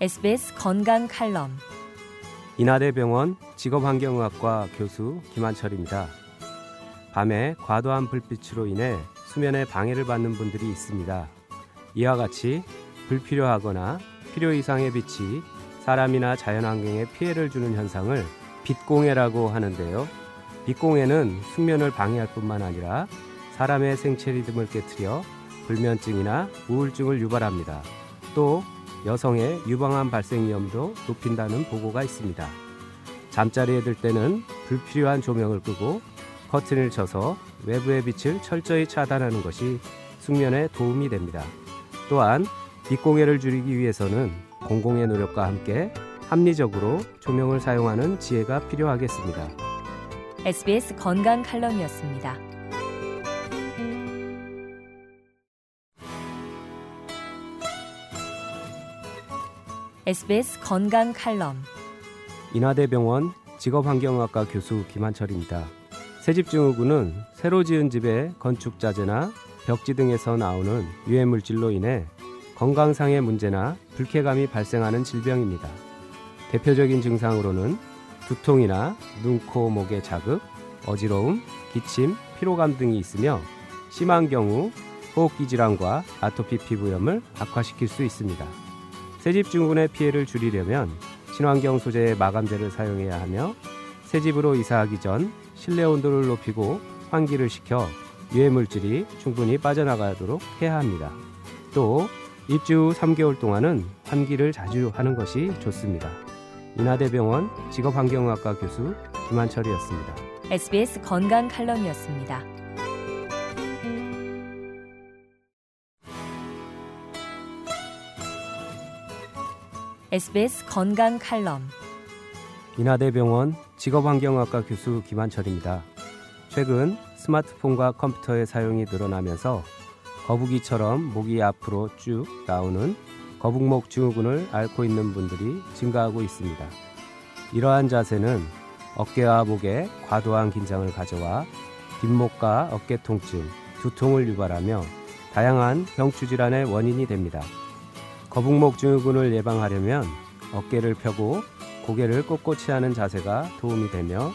SBS 건강 칼럼 인하대병원 직업환경의학과 교수 김한철입니다. 밤에 과도한 불빛으로 인해 수면에 방해를 받는 분들이 있습니다. 이와 같이 불필요하거나 필요 이상의 빛이 사람이나 자연환경에 피해를 주는 현상을 빛공해라고 하는데요. 빛공해는 숙면을 방해할 뿐만 아니라 사람의 생체 리듬을 깨뜨려 불면증이나 우울증을 유발합니다. 또 여성의 유방암 발생 위험도 높인다는 보고가 있습니다. 잠자리에 들 때는 불필요한 조명을 끄고 커튼을 쳐서 외부의 빛을 철저히 차단하는 것이 숙면에 도움이 됩니다. 또한 빛공해를 줄이기 위해서는 공공의 노력과 함께 합리적으로 조명을 사용하는 지혜가 필요하겠습니다. SBS 건강 칼럼이었습니다. SBS 건강 칼럼 인하대병원 직업환경학과 교수 김한철입니다. 새집증후군은 새로 지은 집의 건축자재나 벽지 등에서 나오는 유해물질로 인해 건강상의 문제나 불쾌감이 발생하는 질병입니다. 대표적인 증상으로는 두통이나 눈, 코, 목의 자극, 어지러움, 기침, 피로감 등이 있으며 심한 경우 호흡기 질환과 아토피 피부염을 악화시킬 수 있습니다. 새집 증후군의 피해를 줄이려면 친환경 소재의 마감재를 사용해야 하며 새집으로 이사하기 전 실내 온도를 높이고 환기를 시켜 유해 물질이 충분히 빠져나가도록 해야 합니다. 또 입주 후 3개월 동안은 환기를 자주 하는 것이 좋습니다. 인하대병원 직업환경학과 교수 김한철이었습니다. SBS 건강 칼럼이었습니다. SBS 건강 칼럼 인하대병원 직업환경학과 교수 김한철입니다. 최근 스마트폰과 컴퓨터의 사용이 늘어나면서 거북이처럼 목이 앞으로 쭉 나오는 거북목 증후군을 앓고 있는 분들이 증가하고 있습니다. 이러한 자세는 어깨와 목에 과도한 긴장을 가져와 뒷목과 어깨 통증, 두통을 유발하며 다양한 경추 질환의 원인이 됩니다. 거북목 증후군을 예방하려면 어깨를 펴고 고개를 꼿꼿이 하는 자세가 도움이 되며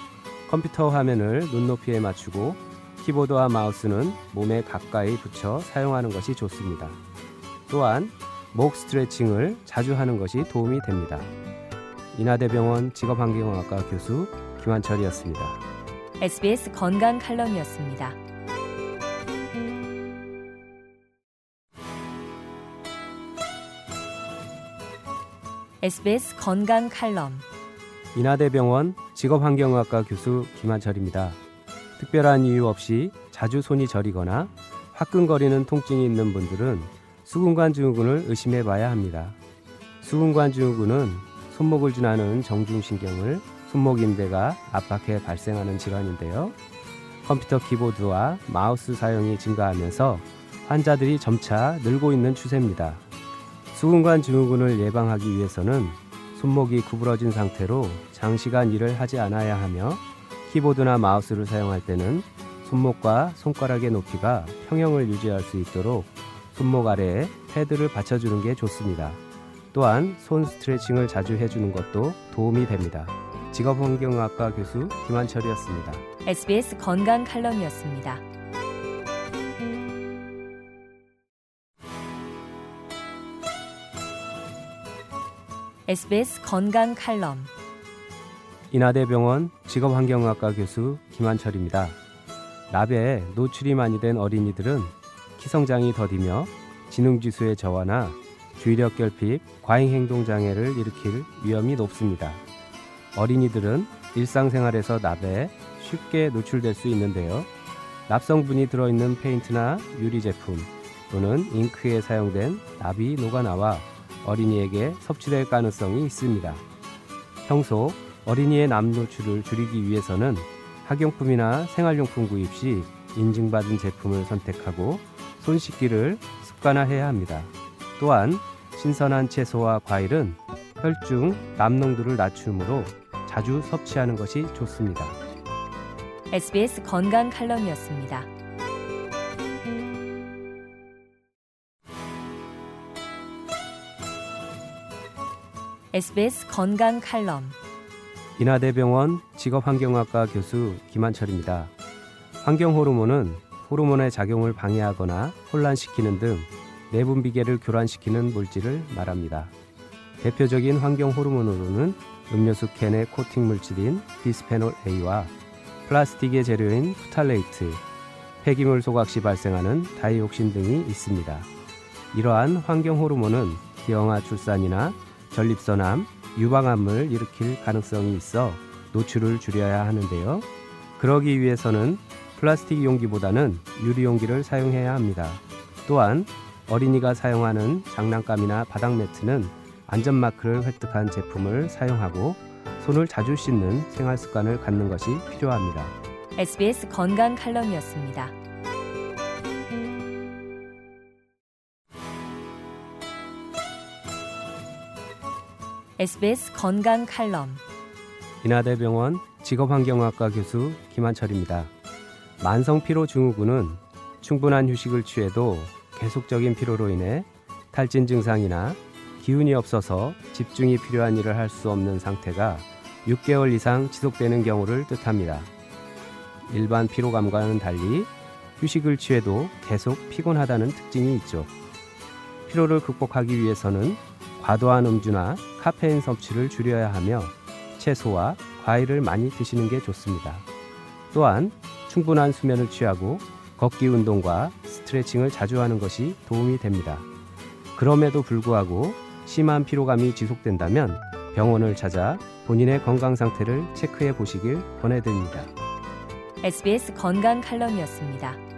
컴퓨터 화면을 눈높이에 맞추고 키보드와 마우스는 몸에 가까이 붙여 사용하는 것이 좋습니다. 또한 목 스트레칭을 자주 하는 것이 도움이 됩니다. 인하대병원 직업환경학과 교수 김한철이었습니다. SBS 건강 칼럼이었습니다. SBS 건강 칼럼 인하대병원 직업환경학과 교수 김한철입니다. 특별한 이유 없이 자주 손이 저리거나 화끈거리는 통증이 있는 분들은 수근관 증후군을 의심해 봐야 합니다. 수근관 증후군은 손목을 지나는 정중신경을 손목 인대가 압박해 발생하는 질환인데요. 컴퓨터 키보드와 마우스 사용이 증가하면서 환자들이 점차 늘고 있는 추세입니다. 수근관 증후군을 예방하기 위해서는 손목이 구부러진 상태로 장시간 일을 하지 않아야 하며 키보드나 마우스를 사용할 때는 손목과 손가락의 높이가 평형을 유지할 수 있도록 손목 아래에 패드를 받쳐주는 게 좋습니다. 또한 손 스트레칭을 자주 해주는 것도 도움이 됩니다. 직업환경학과 교수 김한철이었습니다. SBS 건강 칼럼이었습니다. SBS 건강 칼럼 인하대병원 직업환경학과 교수 김한철입니다. 납에 노출이 많이 된 어린이들은 키성장이 더디며 지능지수의 저하나 주의력 결핍, 과잉행동 장애를 일으킬 위험이 높습니다. 어린이들은 일상생활에서 납에 쉽게 노출될 수 있는데요. 납성분이 들어있는 페인트나 유리 제품 또는 잉크에 사용된 납이 녹아나와 어린이에게 섭취될 가능성이 있습니다. 평소 어린이의 남 노출을 줄이기 위해서는 학용품이나 생활용품 구입 시 인증받은 제품을 선택하고 손 씻기를 습관화해야 합니다. 또한 신선한 채소와 과일은 혈중 남농도를 낮추므로 자주 섭취하는 것이 좋습니다. SBS 건강 칼럼이었습니다. SBS 건강 칼럼 인하대병원 직업환경학과 교수 김한철입니다. 환경 호르몬은 호르몬의 작용을 방해하거나 혼란시키는 등 내분 비계를 교란시키는 물질을 말합니다. 대표적인 환경 호르몬으로는 음료수 캔의 코팅 물질인 비스페놀 A와 플라스틱의 재료인 프탈레이트, 폐기물 소각 시 발생하는 다이옥신 등이 있습니다. 이러한 환경 호르몬은 기형아 출산이나 전립선암, 유방암을 일으킬 가능성이 있어 노출을 줄여야 하는데요. 그러기 위해서는 플라스틱 용기보다는 유리 용기를 사용해야 합니다. 또한 어린이가 사용하는 장난감이나 바닥 매트는 안전 마크를 획득한 제품을 사용하고 손을 자주 씻는 생활 습관을 갖는 것이 필요합니다. SBS 건강 칼럼이었습니다. SBS 건강 칼럼 인하대병원 직업환경학과 교수 김한철입니다. 만성 피로 증후군은 충분한 휴식을 취해도 계속적인 피로로 인해 탈진 증상이나 기운이 없어서 집중이 필요한 일을 할 수 없는 상태가 6개월 이상 지속되는 경우를 뜻합니다. 일반 피로감과는 달리 휴식을 취해도 계속 피곤하다는 특징이 있죠. 피로를 극복하기 위해서는 과도한 음주나 카페인 섭취를 줄여야 하며 채소와 과일을 많이 드시는 게 좋습니다. 또한 충분한 수면을 취하고 걷기 운동과 스트레칭을 자주 하는 것이 도움이 됩니다. 그럼에도 불구하고 심한 피로감이 지속된다면 병원을 찾아 본인의 건강 상태를 체크해 보시길 권해드립니다. SBS 건강 칼럼이었습니다.